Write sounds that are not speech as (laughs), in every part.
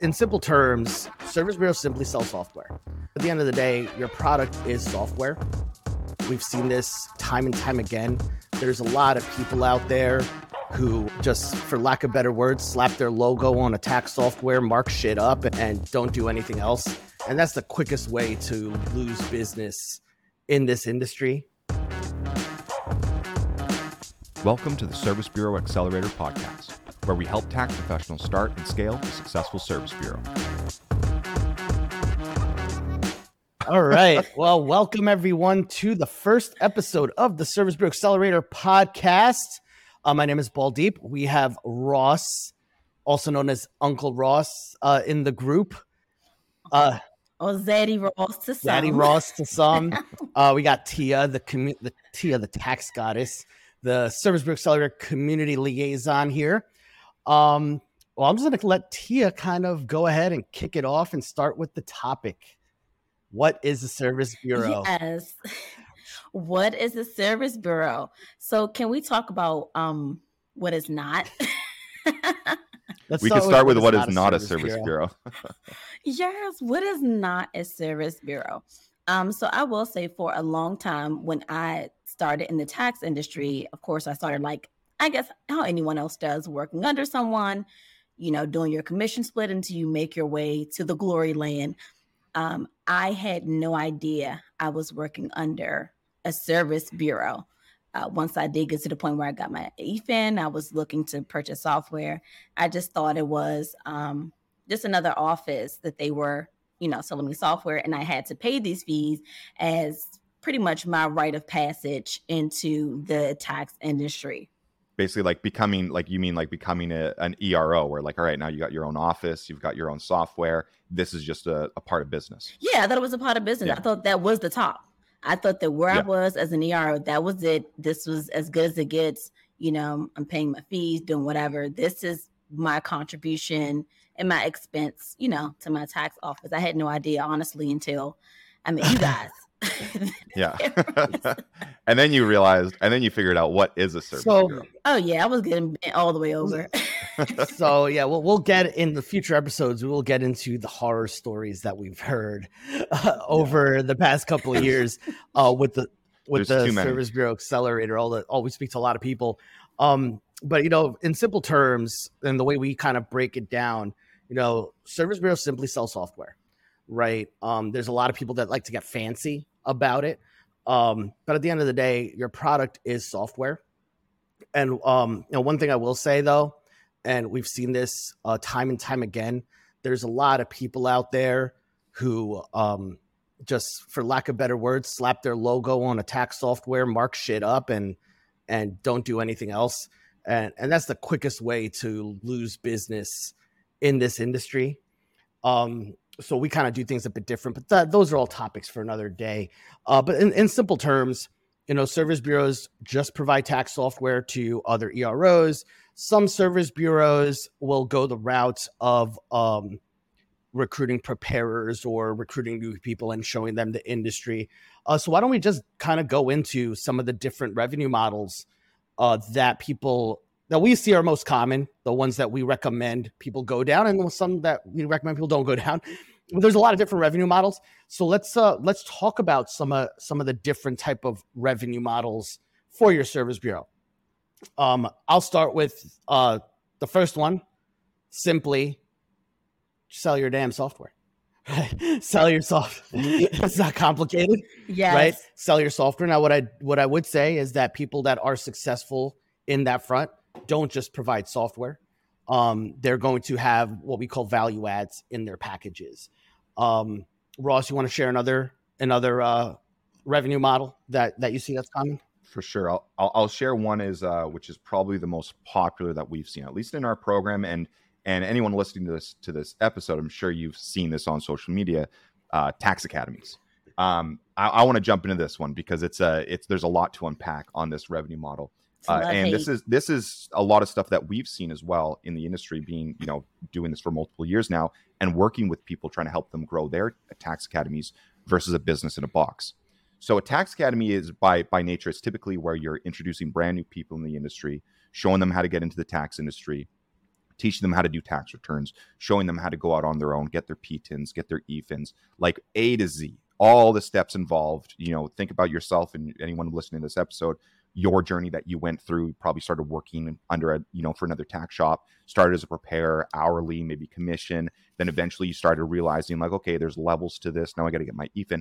In simple terms, Service Bureau simply sells software. At the end of the day, your product is software. We've seen this time and time again. There's a lot of people out there who just, for lack of better words, slap their logo on a tax software, mark shit up, and don't do anything else. And that's the quickest way to lose business in this industry. Welcome to the Service Bureau Accelerator Podcast where we help tax professionals start and scale a successful service bureau. All right. (laughs) Well, welcome everyone to the first episode of the Service Bureau Accelerator podcast. Uh, my name is Baldeep. We have Ross, also known as Uncle Ross, uh, in the group. Uh, or Zaddy Ross to some. Zaddy Ross to some. (laughs) uh, we got Tia, the, commu- the Tia, the tax goddess, the Service Bureau Accelerator community liaison here. Um, well, I'm just going to let Tia kind of go ahead and kick it off and start with the topic. What is the Service Bureau? Yes. (laughs) What is the Service Bureau? So, can we talk about um, what is not? Let's we can start with, with what is, not a service, service bureau. bureau. (laughs) (laughs) yes, what is not a service bureau? Um, so I will say for a long time when I started in the tax industry, of course, I started like I guess how anyone else does, working under someone, you know, doing your commission split until you make your way to the glory land. Um, I had no idea I was working under a service bureau. Uh, once I did get to the point where I got my EFIN, I was looking to purchase software. I just thought it was um, just another office that they were, you know, selling me software, and I had to pay these fees as pretty much my rite of passage into the tax industry basically like becoming like you mean like becoming a, an ero where like all right now you got your own office you've got your own software this is just a, a part of business. Yeah i thought it was a part of business. Yeah. i thought that was the top. I thought that where yeah. i was as an ero that was it. This was as good as it gets. You know i'm paying my fees doing whatever. This is my contribution and my expense you know to my tax office. I had no idea honestly until i met you (laughs) guys (laughs) yeah. (laughs) and then you realized, and then you figured out what is a service so, bureau. Oh yeah, I was getting all the way over. (laughs) so yeah, we'll we'll get in the future episodes. We will get into the horror stories that we've heard uh, over yeah. the past couple of years uh, with the with There's the Service Bureau Accelerator. All the all we speak to a lot of people. Um, but you know, in simple terms, and the way we kind of break it down, you know, Service Bureau simply sell software right? Um, there's a lot of people that like to get fancy about it. Um, but at the end of the day, your product is software. And um, you know, one thing I will say though, and we've seen this uh, time and time again, there's a lot of people out there who um, just, for lack of better words, slap their logo on a tax software, mark shit up, and and don't do anything else. And and that's the quickest way to lose business in this industry. Um, so we kind of do things a bit different, but that, those are all topics for another day. Uh, but in, in simple terms, you know, service bureaus just provide tax software to other EROs. Some service bureaus will go the route of um, recruiting preparers or recruiting new people and showing them the industry. Uh, so why don't we just kind of go into some of the different revenue models uh, that people that we see are most common, the ones that we recommend people go down, and some that we recommend people don't go down. There's a lot of different revenue models, so let's uh, let's talk about some of uh, some of the different type of revenue models for your service bureau. Um, I'll start with uh, the first one. Simply sell your damn software. (laughs) sell your software. (laughs) it's not complicated. Yes. Right. Sell your software. Now, what I what I would say is that people that are successful in that front don't just provide software. Um, they're going to have what we call value adds in their packages. Um, Ross, you want to share another another uh, revenue model that that you see that's common? For sure, I'll I'll, I'll share one is uh, which is probably the most popular that we've seen, at least in our program, and and anyone listening to this to this episode, I'm sure you've seen this on social media. Uh, tax academies. Um, I, I want to jump into this one because it's a it's there's a lot to unpack on this revenue model. Uh, and hate. this is this is a lot of stuff that we've seen as well in the industry being you know doing this for multiple years now and working with people trying to help them grow their tax academies versus a business in a box so a tax academy is by by nature it's typically where you're introducing brand new people in the industry showing them how to get into the tax industry teaching them how to do tax returns, showing them how to go out on their own, get their PTINs get their EFINs, like A to Z, all the steps involved. You know, think about yourself and anyone listening to this episode, your journey that you went through. Probably started working under a, you know, for another tax shop, started as a preparer, hourly, maybe commission. Then eventually you started realizing, like, okay, there's levels to this. Now I got to get my EFIN.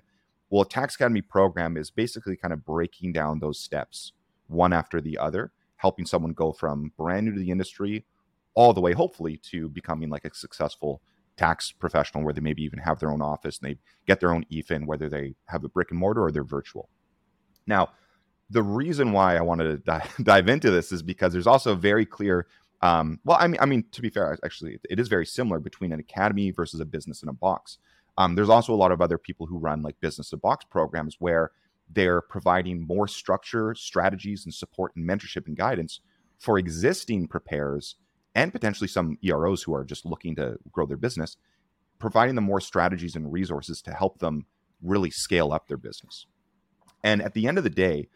Well, a Tax Academy program is basically kind of breaking down those steps one after the other, helping someone go from brand new to the industry all the way, hopefully, to becoming like a successful tax professional where they maybe even have their own office and they get their own EFIN, whether they have a brick and mortar or they're virtual. Now, the reason why I wanted to (laughs) dive into this is because there's also very clear. Um, well, I mean, I mean, to be fair, actually, it is very similar between an academy versus a business in a box. Um, there's also a lot of other people who run like business in a box programs where they're providing more structure, strategies, and support and mentorship and guidance for existing preparers and potentially some EROs who are just looking to grow their business, providing them more strategies and resources to help them really scale up their business. And at the end of the day,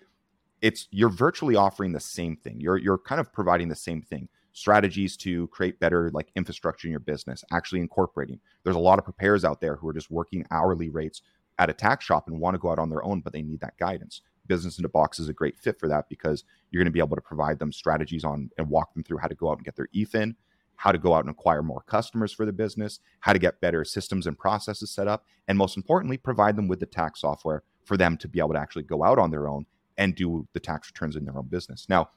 it's you're virtually offering the same thing. You're you're kind of providing the same thing. Strategies to create better like infrastructure in your business, actually incorporating. There's a lot of preparers out there who are just working hourly rates at a tax shop and want to go out on their own, but they need that guidance. Business in a box is a great fit for that because you're going to be able to provide them strategies on and walk them through how to go out and get their EFIN, how to go out and acquire more customers for the business, how to get better systems and processes set up, and most importantly, provide them with the tax software for them to be able to actually go out on their own and do the tax returns in their own business. Now,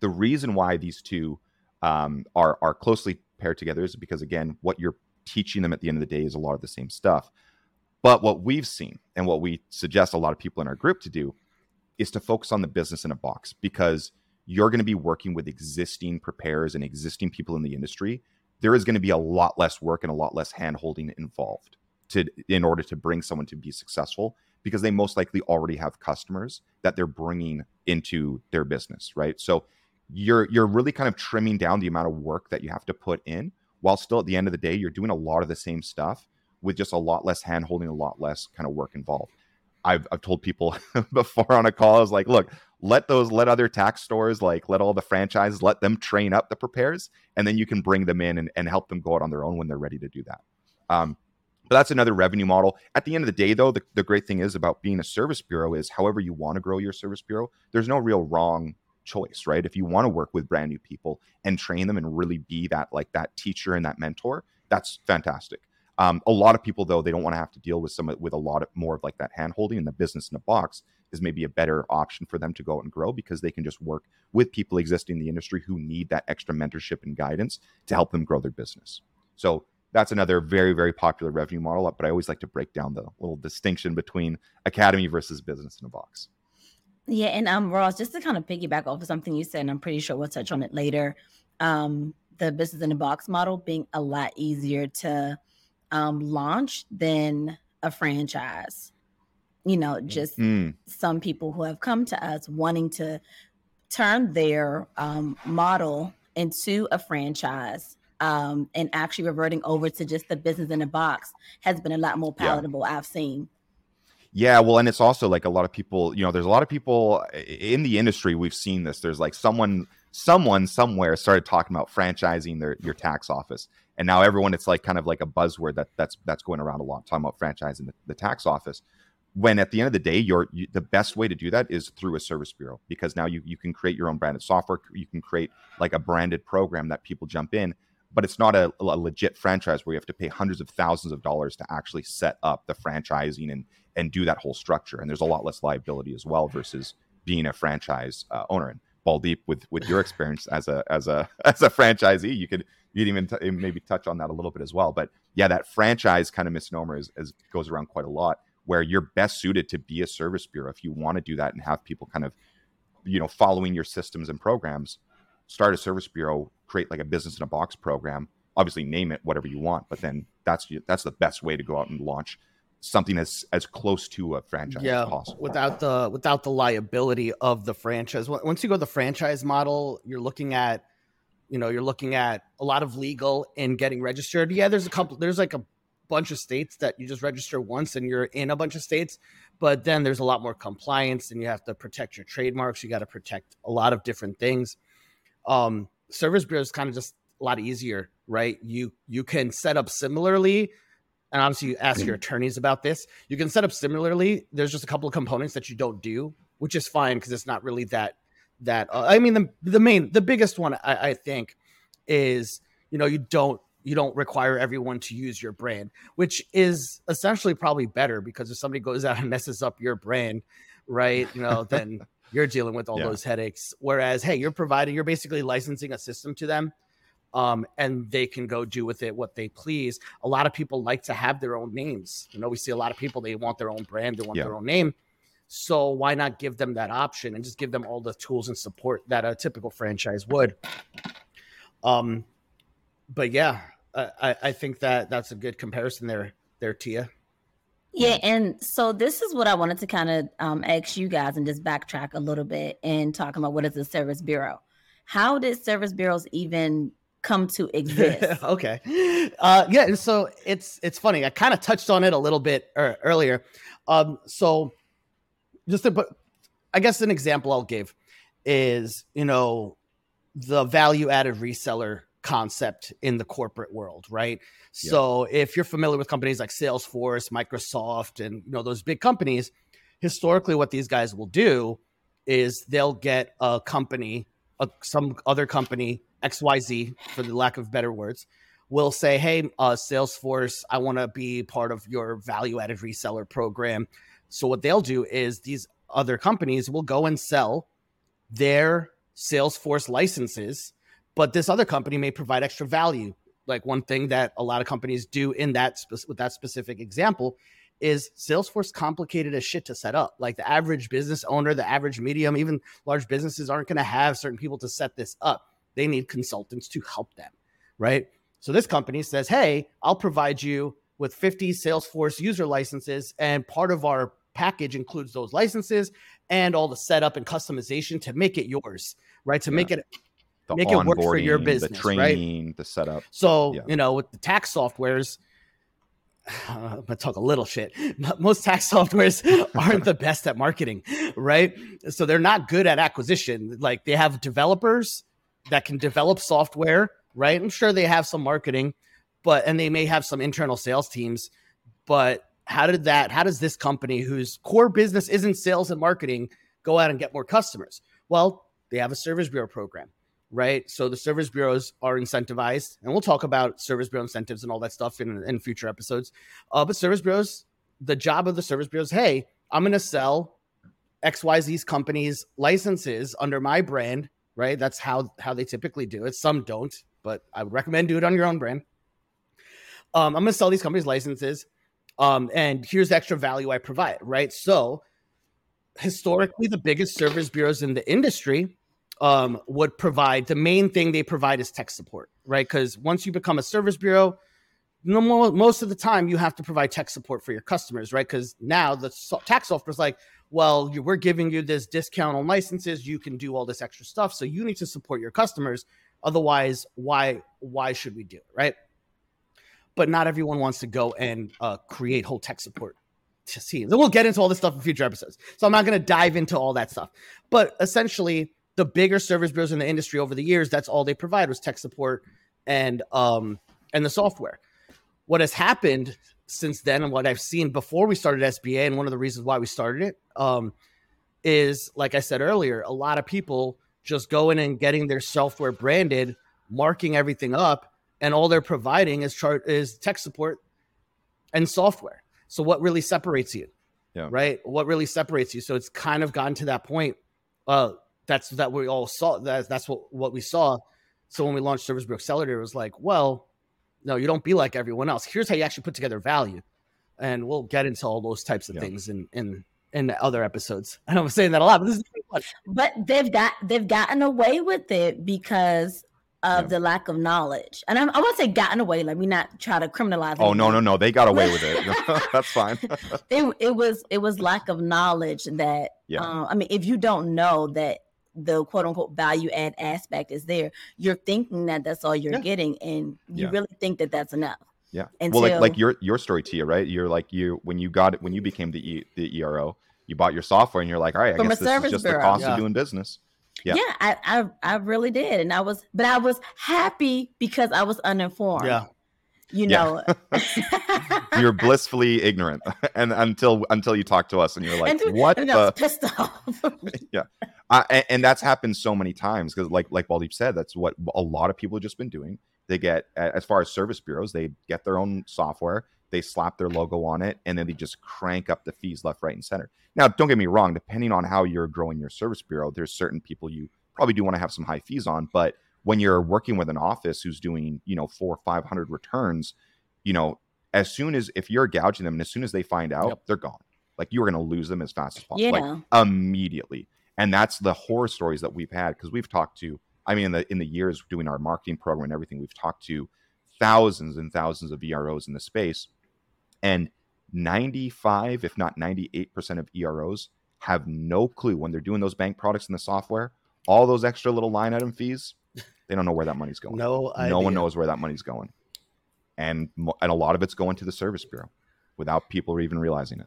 the reason why these two um, are are closely paired together is because again, what you're teaching them at the end of the day is a lot of the same stuff. But what we've seen and what we suggest a lot of people in our group to do is to focus on the business in a box because you're going to be working with existing preparers and existing people in the industry. There is going to be a lot less work and a lot less handholding involved to in order to bring someone to be successful because they most likely already have customers that they're bringing into their business, right? So you're you're really kind of trimming down the amount of work that you have to put in while still at the end of the day you're doing a lot of the same stuff with just a lot less hand holding, a lot less kind of work involved. I've, I've told people (laughs) before on a call, I was like, look, let those, let other tax stores, like let all the franchises, let them train up the prepares, and then you can bring them in and, and help them go out on their own when they're ready to do that. Um, but that's another revenue model. At the end of the day, though, the, the great thing is about being a service bureau is however you want to grow your service bureau, there's no real wrong choice, right? If you want to work with brand new people and train them and really be that like that teacher and that mentor, that's fantastic. Um, a lot of people, though, they don't want to have to deal with some with a lot of more of like that hand holding and the business in a box is maybe a better option for them to go out and grow because they can just work with people existing in the industry who need that extra mentorship and guidance to help them grow their business. So that's another very, very popular revenue model. But I always like to break down the little distinction between academy versus business in a box. Yeah, and um, Ross, just to kind of piggyback off of something you said, and I'm pretty sure we'll touch on it later. Um, the business in a box model being a lot easier to um, launch than a franchise. You know, just mm. some people who have come to us wanting to turn their um, model into a franchise um, and actually reverting over to just the business in a box has been a lot more palatable. Yeah. I've seen. Yeah, well, and it's also like a lot of people, you know, there's a lot of people in the industry. We've seen this. There's like someone, someone somewhere started talking about franchising their your tax office, and now everyone it's like kind of like a buzzword that that's that's going around a lot talking about franchising the, the tax office when at the end of the day your you, the best way to do that is through a service bureau because now you you can create your own branded software you can create like a branded program that people jump in but it's not a, a legit franchise where you have to pay hundreds of thousands of dollars to actually set up the franchising and and do that whole structure. And there's a lot less liability as well versus being a franchise uh, owner. And Baldeep with with your experience as a as a (laughs) as a franchisee you could you'd even t- maybe touch on that a little bit as well. But yeah, that franchise kind of misnomer is, is goes around quite a lot where you're best suited to be a service bureau if you want to do that and have people kind of you know following your systems and programs start a service bureau create like a business in a box program obviously name it whatever you want but then that's that's the best way to go out and launch something as as close to a franchise yeah, as possible. without the without the liability of the franchise. Once you go the franchise model you're looking at you know you're looking at a lot of legal and getting registered. Yeah there's a couple there's like a bunch of states that you just register once and you're in a bunch of states but then there's a lot more compliance and you have to protect your trademarks. You got to protect a lot of different things um service bureau is kind of just a lot easier, right? You you can set up similarly and obviously you ask your attorneys about this. You can set up similarly. There's just a couple of components that you don't do, which is fine because it's not really that that. Uh, I mean, the the main, the biggest one I, I think is you know you don't you don't require everyone to use your brand, which is essentially probably better because if somebody goes out and messes up your brand, right, you know, then (laughs) you're dealing with all yeah. those headaches. Whereas, hey, you're providing, you're basically licensing a system to them um, and they can go do with it what they please. A lot of people like to have their own names. You know, we see a lot of people they want their own brand, they want yeah. their own name. So why not give them that option and just give them all the tools and support that a typical franchise would? Um, but yeah, I, I think that that's a good comparison there, there, Tia. Yeah, and so this is what I wanted to kind of um, ask you guys and just backtrack a little bit and talking about what is a service bureau. How did service bureaus even come to exist. (laughs) okay. Uh, yeah. So it's it's funny. I kind of touched on it a little bit er- earlier. Um, so just to put, I guess an example I'll give is you know the value added reseller concept in the corporate world, right? Yeah. So if you're familiar with companies like Salesforce, Microsoft, and you know those big companies, historically, what these guys will do is they'll get a company, a, some other company XYZ, for the lack of better words, will say, Hey, uh, Salesforce, I want to be part of your value added reseller program. So, what they'll do is these other companies will go and sell their Salesforce licenses, but this other company may provide extra value. Like one thing that a lot of companies do in that spe- with that specific example is Salesforce complicated as shit to set up. Like the average business owner, the average medium, even large businesses aren't going to have certain people to set this up. They need consultants to help them, right? So this company says, "Hey, I'll provide you with 50 Salesforce user licenses and part of our package includes those licenses and all the setup and customization to make it yours, right? To yeah. make it the make it work for your business, the training, right? the setup. So, yeah. you know, with the tax softwares, (sighs) I'm gonna talk a little shit. Most tax (laughs) softwares aren't the best at marketing, right? So they're not good at acquisition. Like they have developers that can develop software, right? I'm sure they have some marketing, but and they may have some internal sales teams, but how did that how does this company whose core business isn't sales and marketing go out and get more customers? Well, they have a service bureau program, right? So the service bureaus are incentivized, and we'll talk about service bureau incentives and all that stuff in, in future episodes. Uh, but service bureaus, the job of the service bureaus, hey, I'm going to sell XYZ's companies licenses under my brand right? That's how how they typically do it. Some don't, but I would recommend do it on your own brand. Um, I'm gonna sell these companies licenses, um, and here's the extra value I provide, right? So historically, the biggest service bureaus in the industry um, would provide the main thing they provide is tech support, right? Because once you become a service bureau, no more, most of the time you have to provide tech support for your customers, right? Because now the tax software is like, well, you, we're giving you this discount on licenses. You can do all this extra stuff. So you need to support your customers. Otherwise, why why should we do it, right? But not everyone wants to go and uh, create whole tech support to see. Then we'll get into all this stuff in future episodes. So I'm not going to dive into all that stuff. But essentially, the bigger service bureaus in the industry over the years, that's all they provide was tech support and um and the software. What has happened since then and what I've seen before we started SBA, and one of the reasons why we started it um, is, like I said earlier, a lot of people just going and getting their software branded, marking everything up, and all they're providing is chart is tech support and software. So what really separates you? Yeah. Right. What really separates you? So it's kind of gotten to that point. Uh, that's that we all saw. That that's what what we saw. So when we launched Service Bureau Accelerator, it was like, well, no, you don't be like everyone else. Here's how you actually put together value. And we'll get into all those types of yeah. things in in in other episodes. (laughs) I know I'm saying that a lot, but this is fun. (laughs) But they've got they've gotten away with it because of yeah. the lack of knowledge. And I'm, I won't say gotten away, like we not try to criminalize. Oh no, no, no, they got away with it. (laughs) That's fine. it, it was it was lack of knowledge that. Yeah. Um, I mean, if you don't know that the quote unquote value add aspect is there, you're thinking that that's all you're yeah. getting, and you yeah. really think that that's enough. Yeah. Until, well, like like your your story, Tia, right? You're like you when you got it when you mm-hmm. became the e, the ERO, you bought your software, and you're like, all right, I guess this is just bureau. the cost yeah. of doing business. yeah, yeah I, I I really did, and I was, but I was happy because I was uninformed. Yeah, you know. (laughs) You're blissfully ignorant (laughs) and until until you talk to us and you're like and, what and the pissed off. (laughs) Yeah. Uh, and, and, that's happened so many times because like like Baldeep said that's what a lot of people have just been doing. They get as far as service bureaus they get their own software they slap their logo on it and then they just crank up the fees left right and center. Now don't get me wrong depending on how you're growing your service bureau there's certain people you probably do want to have some high fees on but when you're working with an office who's doing you know four or five hundred returns you know as soon as if you're gouging them and as soon as they find out yep. they're gone like you are going to lose them as fast as possible yeah. like immediately and that's the horror stories that we've had because we've talked to i mean in the in the years doing our marketing program and everything we've talked to thousands and thousands of eros in the space and 95 if not 98% of eros have no clue when they're doing those bank products in the software all those extra little line item fees they don't know where that money's going. No, idea. no one knows where that money's going, and and a lot of it's going to the service bureau without people even realizing it.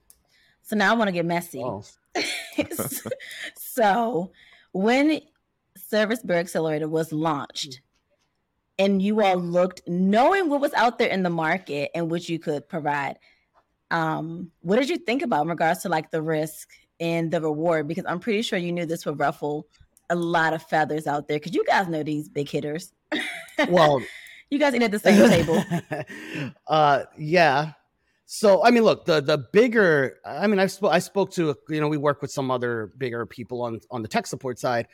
So now I want to get messy. Oh. (laughs) so when Service Bureau Accelerator was launched, and you all looked knowing what was out there in the market and what you could provide, um, what did you think about in regards to like the risk and the reward? Because I'm pretty sure you knew this would ruffle a lot of feathers out there because you guys know these big hitters. (laughs) Well, you guys eat at the same table. (laughs) uh, yeah. So I mean, look, the the bigger. I mean, I spoke I spoke to you know we work with some other bigger people on on the tech support side.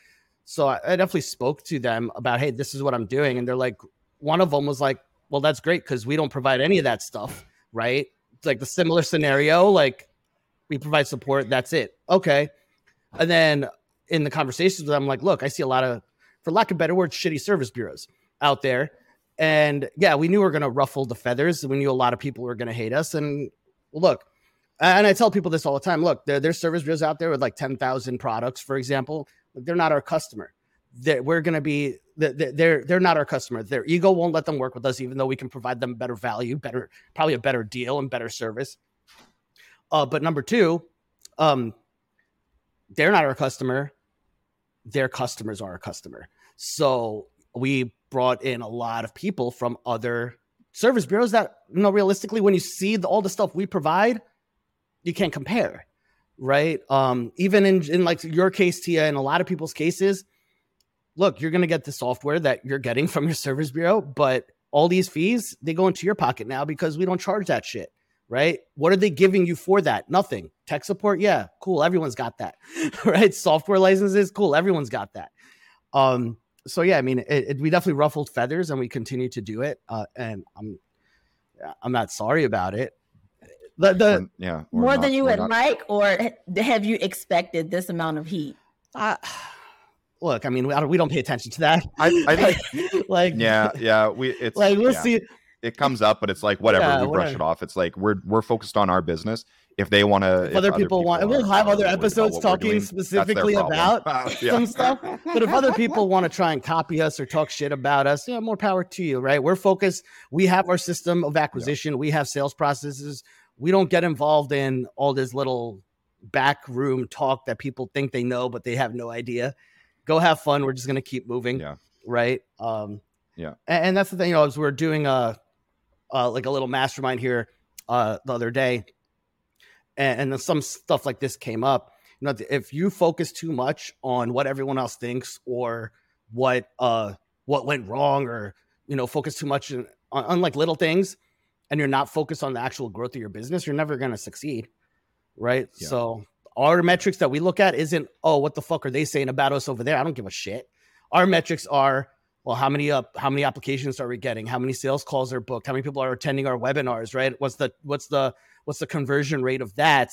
So I, I definitely spoke to them about, hey, this is what I'm doing, and they're like, one of them was like, well, that's great because we don't provide any of that stuff, right? It's like the similar scenario, like we provide support, that's it, okay. And then in the conversations with them, I'm like, look, I see a lot of, for lack of better words, shitty service bureaus out there. And yeah, we knew we were going to ruffle the feathers. We knew a lot of people were going to hate us. And look, and I tell people this all the time look, there, there's service bureaus out there with like 10,000 products, for example. They're not our customer. They're, we're going to be, they're, they're not our customer. Their ego won't let them work with us, even though we can provide them better value, better, probably a better deal and better service. Uh, but number two, um, they're not our customer their customers are a customer. So we brought in a lot of people from other service bureaus that, you know, realistically, when you see the, all the stuff we provide, you can't compare, right? Um, even in, in like your case, Tia, and a lot of people's cases, look, you're going to get the software that you're getting (laughs) from your service bureau, but all these fees, they go into your pocket now because we don't charge that shit right? What are they giving you for that? Nothing. Tech support, yeah, cool. Everyone's got that, (laughs) right? Software licenses, cool. Everyone's got that. Um, so yeah, I mean, it, it, we definitely ruffled feathers, and we continue to do it. Uh, and I'm, I'm not sorry about it. The, the yeah, more not, than you would not. like, or have you expected this amount of heat? Uh, look, I mean, we don't, we don't pay attention to that. I, I (laughs) think, like, yeah, yeah, we it's like we'll yeah. see it comes up, but it's like whatever. Yeah, we brush it off. It's like we're we're focused on our business. If they want to, other, people, people want, we'll have other episodes talking doing, specifically about uh, (laughs) yeah. some stuff. But if other people (laughs) want to try and copy us or talk shit about us, yeah, more power to you, right? We're focused. We have our system of acquisition. Yeah. We have sales processes. We don't get involved in all this little back room talk that people think they know, but they have no idea. Go have fun. We're just gonna keep moving. Yeah. Right. Um, yeah. And, and that's the thing, you know, as we're doing a uh, like a little mastermind here uh, the other day, and, and then some stuff like this came up. You know, if you focus too much on what everyone else thinks or what uh what went wrong, or you know, focus too much on, on like little things, and you're not focused on the actual growth of your business, you're never going to succeed, right? Yeah. So our metrics that we look at isn't oh what the fuck are they saying about us over there? I don't give a shit. Our metrics are well how many up how many applications are we getting? How many sales calls are booked? How many people are attending our webinars right? What's the what's the what's the conversion rate of that?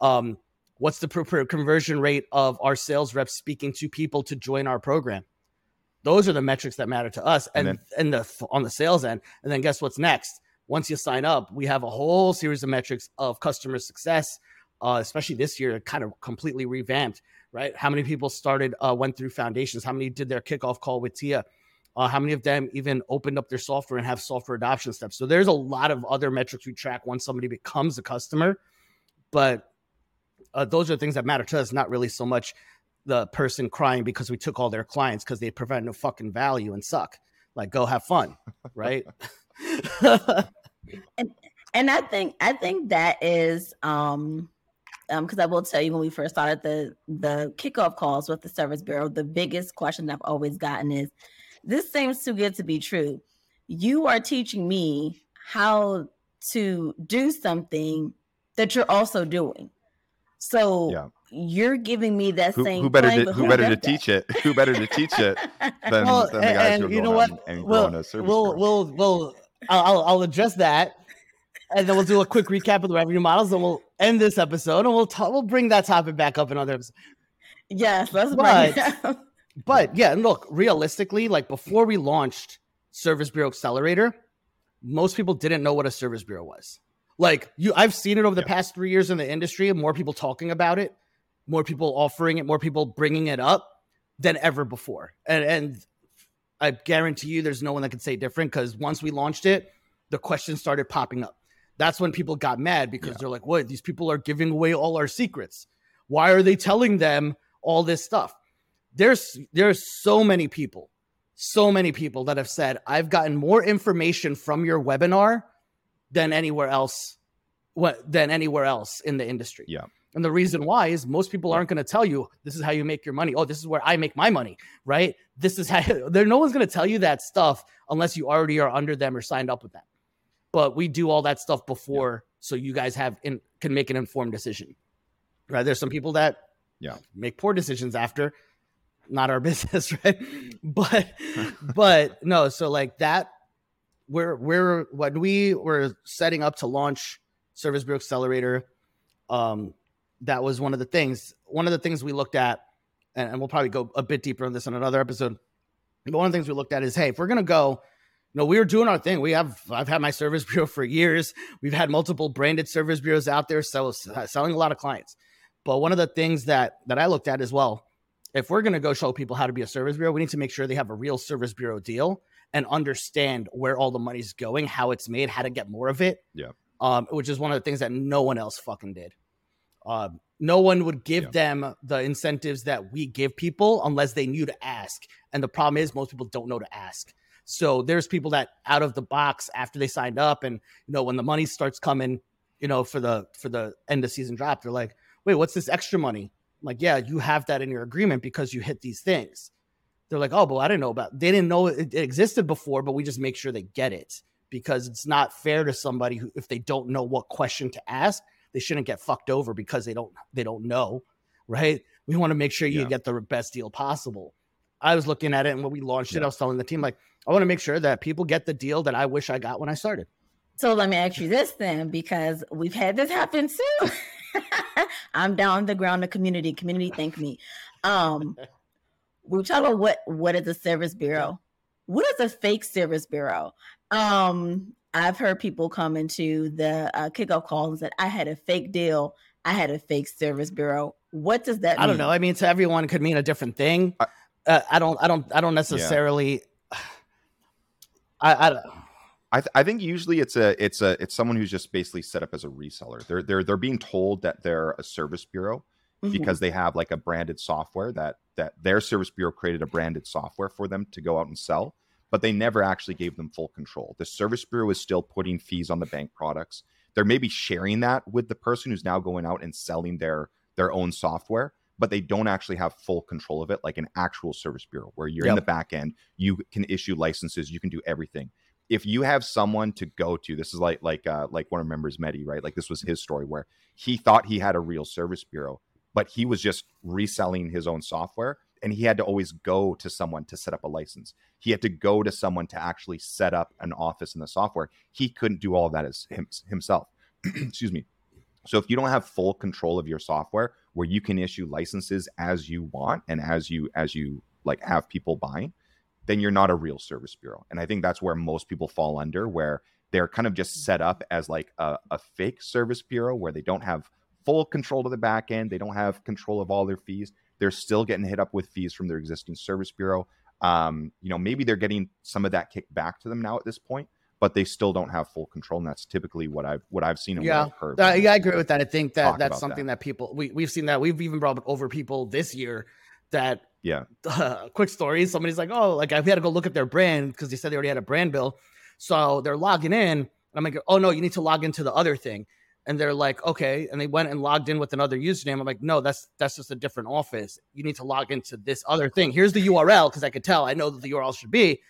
Um what's the per- conversion rate of our sales reps speaking to people to join our program? Those are the metrics that matter to us and and, then, and the on the sales end. And then guess what's next? Once you sign up we have a whole series of metrics of customer success uh, especially this year kind of completely revamped right? How many people started uh, went through foundations? How many did their kickoff call with tia uh, how many of them even opened up their software and have software adoption steps? So there's a lot of other metrics we track once somebody becomes a customer, but uh, those are things that matter to us. Not really so much the person crying because we took all their clients because they provide no fucking value and suck. Like, go have fun, (laughs) right? (laughs) and and I think I think that is um um because I will tell you when we first started the the kickoff calls with the service bureau, the biggest question I've always gotten is this seems too good to be true. You are teaching me how to do something that you're also doing. So yeah. you're giving me that who, same. Who better to, who better to teach it? Who better to teach it (laughs) than, well, than the guys and, who are you know what? And we'll, we'll, we'll, we'll, I'll, I'll address that, and then we'll do a quick recap of the revenue models, and we'll end this episode, and we'll talk, we'll bring that topic back up in other episodes. Yes, let's but, but yeah, and look, realistically, like before we launched Service Bureau Accelerator, most people didn't know what a service bureau was. Like you, I've seen it over the yeah. past three years in the industry. More people talking about it, more people offering it, more people bringing it up than ever before. And and I guarantee you, there's no one that can say different because once we launched it, the questions started popping up. That's when people got mad because yeah. they're like, "What? These people are giving away all our secrets. Why are they telling them all this stuff?" There's there's so many people, so many people that have said, "I've gotten more information from your webinar." than anywhere else what than anywhere else in the industry. Yeah. And the reason why is most people aren't going to tell you this is how you make your money. Oh, this is where I make my money, right? This is how (laughs) there no one's going to tell you that stuff unless you already are under them or signed up with them. But we do all that stuff before yeah. so you guys have in, can make an informed decision. Right? There's some people that yeah, make poor decisions after not our (laughs) business, right? (laughs) But but no, so like that we're we're when we were setting up to launch Service Bureau Accelerator, um, that was one of the things. One of the things we looked at, and, and we'll probably go a bit deeper on this in another episode. But one of the things we looked at is, hey, if we're gonna go, you know, we were doing our thing. We have I've had my service (laughs) bureau for years. We've had multiple branded service bureaus out there, so selling a lot of clients. But one of the things that that I looked at as well, if we're gonna go show people how to be a service bureau, we need to make sure they have a real service bureau deal and understand where all the money's going, how it's made, how to get more of it. Yeah. Um, which is one of the things that no one else fucking did. Um, no one would give yeah. them the incentives that we give people unless they knew to ask. And the problem is most people don't know to ask. So there's people that out of the box after they signed up and you know when the money starts coming, you know, for the for the end of season drop, they're like, "Wait, what's this extra money?" I'm like, "Yeah, you have that in your agreement because you hit these things." they're like, oh, but I didn't know about. They didn't know it, existed before, but we just make sure they get it because it's not fair to somebody who, if they don't know what question to ask, they shouldn't get fucked over because they don't they don't know, right? We want to make sure you yeah. get the best deal possible. I was looking at it, and when we launched yeah. it, I was telling the team like, I want to make sure that people get the deal that I wish I got when I started. So let me ask you this then, because we've had this happen too. (laughs) (laughs) I'm down the ground, the community. Community, thank me. Um, (laughs) we're talking about what what is a service bureau what is a fake service bureau um i've heard people come into the uh, kickoff call and said i had a fake deal i had a fake service bureau what does that mean? i don't know i mean to everyone could mean a different thing uh, i don't i don't i don't necessarily yeah. (sighs) i i I, th- I think usually it's a it's a it's someone who's just basically set up as a reseller. They're they're they're being told that they're a service bureau, mm-hmm. because they have like a branded software that that their service bureau created a branded software for them to go out and sell but they never actually gave them full control the service bureau is still putting fees on the bank products they're maybe sharing that with the person who's now going out and selling their their own software but they don't actually have full control of it like an actual service bureau where you're yep. in the back end you can issue licenses you can do everything if you have someone to go to this is like like uh like one of members medi right like this was his story where he thought he had a real service bureau but he was just reselling his own software and he had to always go to someone to set up a license. He had to go to someone to actually set up an office in the software. He couldn't do all that as him, himself. (clears throat) Excuse me. So if you don't have full control of your software where you can issue licenses as you want and as you as you like have people buying, then you're not a real service bureau. And I think that's where most people fall under where they're kind of just set up as like a, a fake service bureau where they don't have full control of the back end. They don't have control of all their fees. They're still getting hit up with fees from their existing service bureau. Um, you know, maybe they're getting some of that kicked back to them now at this point, but they still don't have full control, and that's typically what I've what I've seen. yeah, heard uh, yeah, I agree with that. I think that that's something that. that. people we we've seen that we've even brought over people this year that yeah. (laughs) Uh, quick story somebody's like oh like i had to go look at their brand because they said they already had a brand bill. So they're logging in and i'm like oh no you need to log into the other thing. And they're like okay. And they went and logged in with another username. I'm like no that's that's just a different office. You need to log into this other thing. Here's the url because i could tell. I know that the url should be.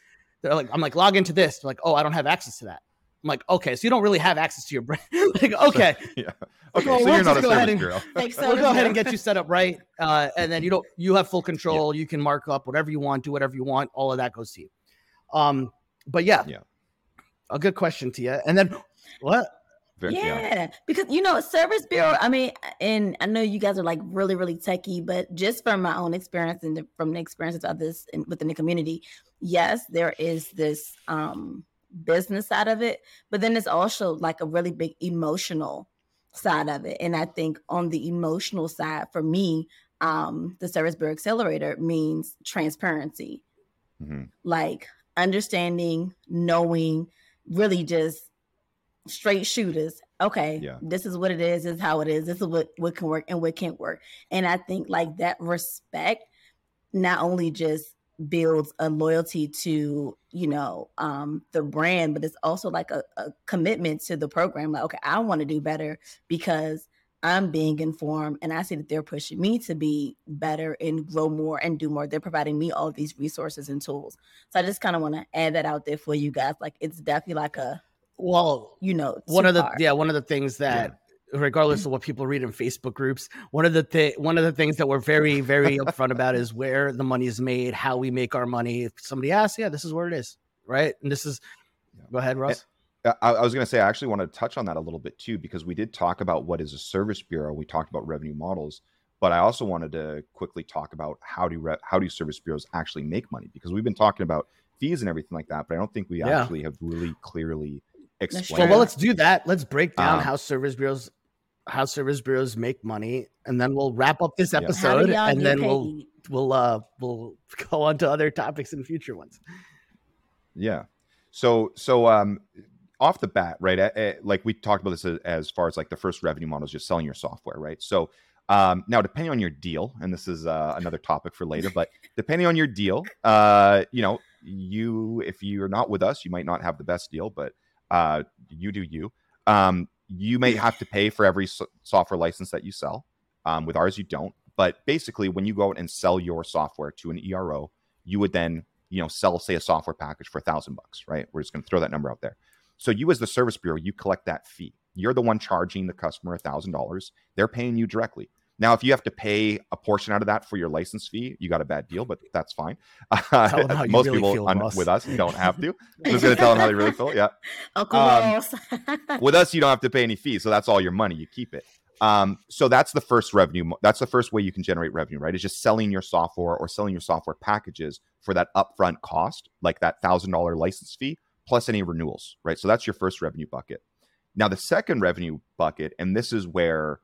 They're like i'm like log into this. They're like oh i don't have access to that I'm like, okay, so you don't really have access to your brain. (laughs) like, okay, (laughs) yeah, okay, well, so we'll you're not a service and, bureau. (laughs) we'll go ahead and get you set up right, uh, and then you don't you have full control. Yeah. You can mark up whatever you want, do whatever you want. All of that goes to you. Um, but yeah, yeah, a good question to you. And then what? Very, yeah, yeah, because you know, service bureau. I mean, and I know you guys are like really, really techy, but just from my own experience and from the experiences of others in, within the community, yes, there is this um business side of it, but then it's also like a really big emotional side of it. And I think on the emotional side, for me, um, the Service Bureau Accelerator means transparency, mm-hmm. like understanding, knowing, really just straight shooters. Okay, yeah. this is what it is. This is how it is. This is what what can work and what can't work. And I think like that respect not only just builds a loyalty to you know um the brand but it's also like a, a commitment to the program like okay i want to do better because i'm being informed and i see that they're pushing me to be better and grow more and do more. They're providing me all these resources and tools. So i just kind of want to add that out there for you guys like it's definitely like a well you know one of the yeah one of the things that yeah regardless of what people read in Facebook groups. One of the th- one of the things that we're very very upfront about is where the money is made, how we make our money. If somebody asks, yeah, this is where it is, right? And this is. Go ahead, Ross. I, I was going to say I actually want to touch on that a little bit too because we did talk about what is a service bureau. We talked about revenue models, but I also wanted to quickly talk about how do re- how do service bureaus actually make money because we've been talking about fees and everything like that, but I don't think we yeah. actually have really clearly explained. Well, well, let's do that. Let's break down um, how service bureaus how service bureaus make money, and then we'll wrap up this episode, and then we'll we'll uh we'll (laughs) go on to other topics in future ones. Yeah. So so um off the bat, right? Uh, uh, like we talked about this as, as, far as like the first revenue model is just selling your software, right? So um, now, depending on your deal, and this is uh, another topic for later, but depending on your deal, uh, you know, you if you're not with us, you might not have the best deal, but uh, you do you. Um, you may have to pay for every so- software license that you sell. Um, with ours, you don't. But basically, when you go out and sell your software to an ERO, you would then, you know, sell say a software package for a thousand bucks, right? We're just going to throw that number out there. So you, as the service bureau, you collect that fee. You're the one charging the customer a thousand dollars. They're paying you directly. Now, if you have to pay a portion out of that for your license fee, you got a bad deal, but that's fine. Uh, (laughs) most really people un- with us don't have to. I'm (laughs) just going to tell them how they really feel. Yeah. (laughs) Um, with us, you don't have to pay any fees, so that's all your money. You keep it. Um, so that's the first revenue. That's the first way you can generate revenue, right? Is just selling your software or selling your software packages for that upfront cost, like that thousand dollar license fee plus any renewals, right? So that's your first revenue bucket. Now the second revenue bucket, and this is where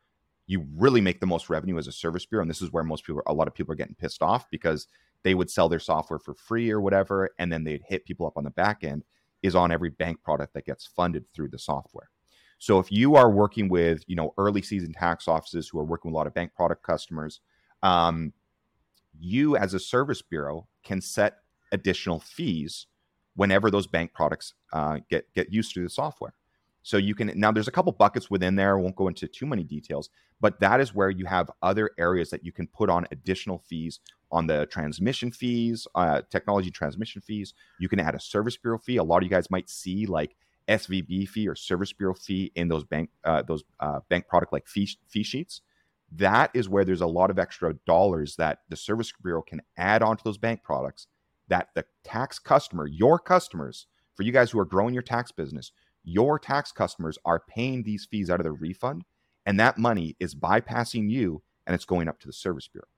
you really make the most revenue as a service bureau. And this is where most people, a lot of people are getting pissed off because they would sell their software for free or whatever, and then they'd hit people up on the back end, is on every bank product that gets funded through the software. So if you are working with, you know, early season tax offices who are working with a lot of bank product customers, um, you as a service bureau can set additional fees whenever those bank products uh, get get used to the software. So you can now there's a couple buckets within there. I won't go into too many details, but that is where you have other areas that you can put on additional fees on the transmission fees, uh, technology transmission fees. You can add a service bureau fee. A lot of you guys might see like SVB fee or service bureau fee in those bank uh, those uh, bank product like fee fee sheets. That is where there's a lot of extra dollars that the service bureau can add onto those bank products that the tax customer, your customers, for you guys who are growing your tax business, your tax customers are paying these fees out of their refund, and that money is bypassing you and it's going up to the service bureau.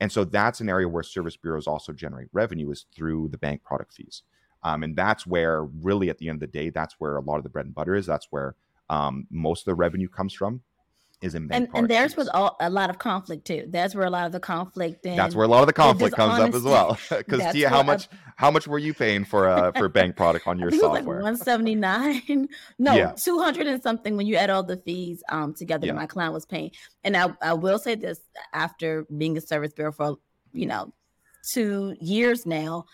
And so that's an area where service bureaus also generate revenue is through the bank product fees. Um, and that's where really at the end of the day, that's where a lot of the bread and butter is. That's where um, most of the revenue comes from is in and, and there's with all, a lot of conflict too. That's where a lot of the conflict. And that's where a lot of the conflict comes up as well. (laughs) Because Tia, how much I, how much were you paying for uh for bank product on (laughs) your software? Like One seventy nine. (laughs) No, yeah. two hundred and something when you add all the fees um together. Yeah. my client was paying, and I I will say this after being a service bureau for you know, two years now,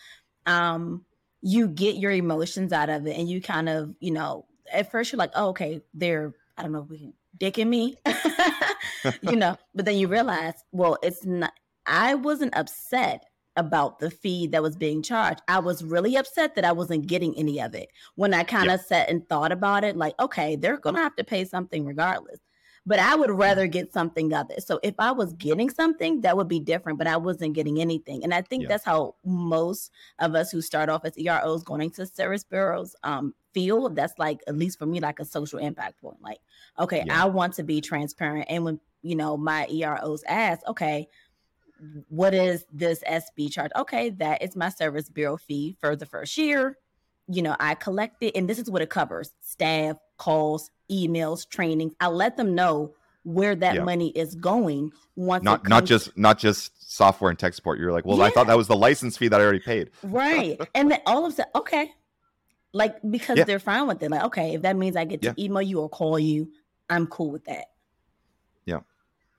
um, you get your emotions out of it and you kind of, you know, at first you're like, oh, okay, they're, I don't know if we can dicking me, (laughs) you know, but then you realize, well, it's not, I wasn't upset about the fee that was being charged. I was really upset that I wasn't getting any of it. When I kind of yep. sat and thought about it, like, okay, they're going to have to pay something regardless but I would rather get something of it. So if I was getting something, that would be different, but I wasn't getting anything. And I think yeah. that's how most of us who start off as EROs going into service bureaus um, feel. That's like, at least for me, like a social impact point. Like, okay, yeah. I want to be transparent. And when, you know, my EROs ask, okay, what is this SB charge? Okay, that is my service bureau fee for the first year. You know, I collect it, and this is what it covers staff, calls, emails, trainings. I let them know where that yeah. money is going once not not just not just software and tech support. You're like, well, yeah. I thought that was the license fee that I already paid. right. (laughs) and then all of a sudden, okay. Like because yeah. they're fine with it. Like, okay, if that means I get to email you or call you, I'm cool with that. Yeah.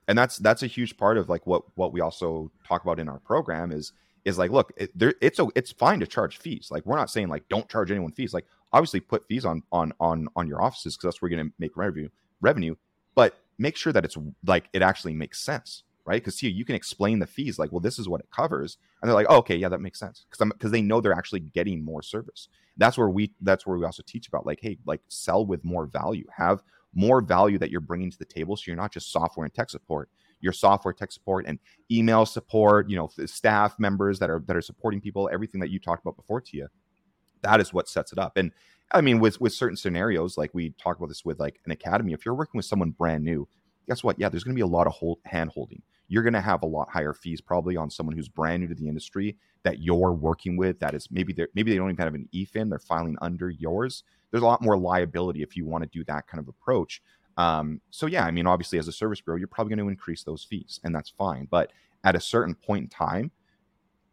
And that's that's a huge part of like what what we also talk about in our program is is like, look, it, there, it's a, it's fine to charge fees. Like we're not saying like don't charge anyone fees. Like obviously put fees on on on on your offices because that's where you're going to make revenue revenue. But make sure that it's like it actually makes sense, right? Because see, you can explain the fees like, well, this is what it covers, and they're like, oh, okay, yeah, that makes sense because because they know they're actually getting more service. That's where we that's where we also teach about like, hey, like sell with more value, have more value that you're bringing to the table, so you're not just software and tech support your software tech support and email support, you know, staff members that are that are supporting people, everything that you talked about before, Tia. That is what sets it up. And I mean, with with certain scenarios, like we talk about this with like an academy, if you're working with someone brand new, guess what? Yeah, there's going to be a lot of hold, hand holding. You're going to have a lot higher fees probably on someone who's brand new to the industry that you're working with. That is maybe they maybe they don't even have an EFIN, they're filing under yours. There's a lot more liability if you want to do that kind of approach. Um, so yeah, I mean, obviously, as a service bureau, you're probably going to increase those fees, and that's fine. But at a certain point in time,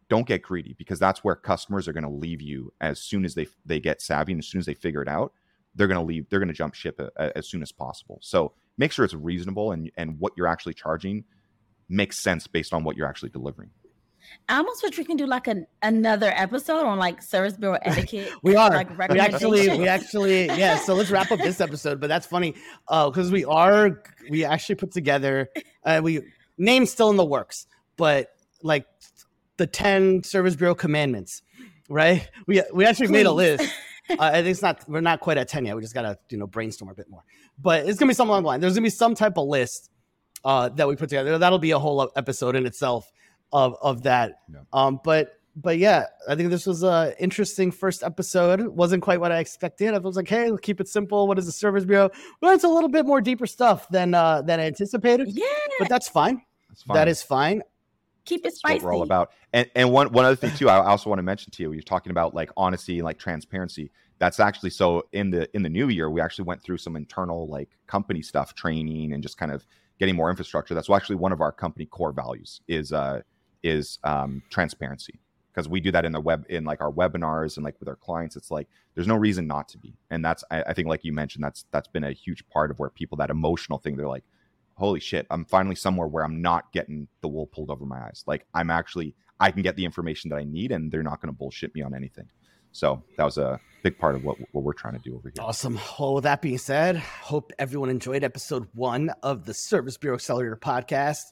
don't get greedy because that's where customers are going to leave you as soon as they they get savvy and as soon as they figure it out. They're going to leave. They're going to jump ship a, a, as soon as possible. So make sure it's reasonable and and what you're actually charging makes sense based on what you're actually delivering. I almost wish we can do like an another episode on like service bureau etiquette. (laughs) we are. Like we actually, we actually, yeah. So let's wrap up this episode. But that's funny because uh, we are, we actually put together, uh, we name still in the works, but like the ten service bureau commandments, right? We we actually Please. made a list. Uh, I think it's not. We're not quite at ten yet. We just gotta you know brainstorm a bit more. But it's gonna be something along the line. There's gonna be some type of list uh, that we put together. That'll be a whole episode in itself of of that. Yeah. Um, but but yeah, I think this was a interesting first episode. wasn't quite what I expected. I was like, hey, keep it simple. What is the service bureau? Well, it's a little bit more deeper stuff than uh, than I anticipated. Yeah, but that's fine. That's fine. That is fine. Keep it spicy. That's what we're all about. And and one one other thing too, I also want to mention to you, you're talking about like honesty and like transparency. That's actually so in the in the new year, we actually went through some internal like company stuff, training, and just kind of getting more infrastructure. That's actually one of our company core values is uh is um, transparency because we do that in the web in like our webinars and like with our clients it's like there's no reason not to be and that's I, I, think like you mentioned that's that's been a huge part of where people that emotional thing they're like holy shit i'm finally somewhere where i'm not getting the wool pulled over my eyes like i'm actually i can get the information that i need and they're not going to bullshit me on anything so that was a big part of what, what we're trying to do over here awesome well with that being said hope everyone enjoyed episode one of the service bureau accelerator podcast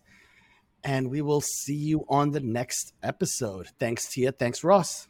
and we will see you on the next episode. Thanks, Tia. Thanks, Ross.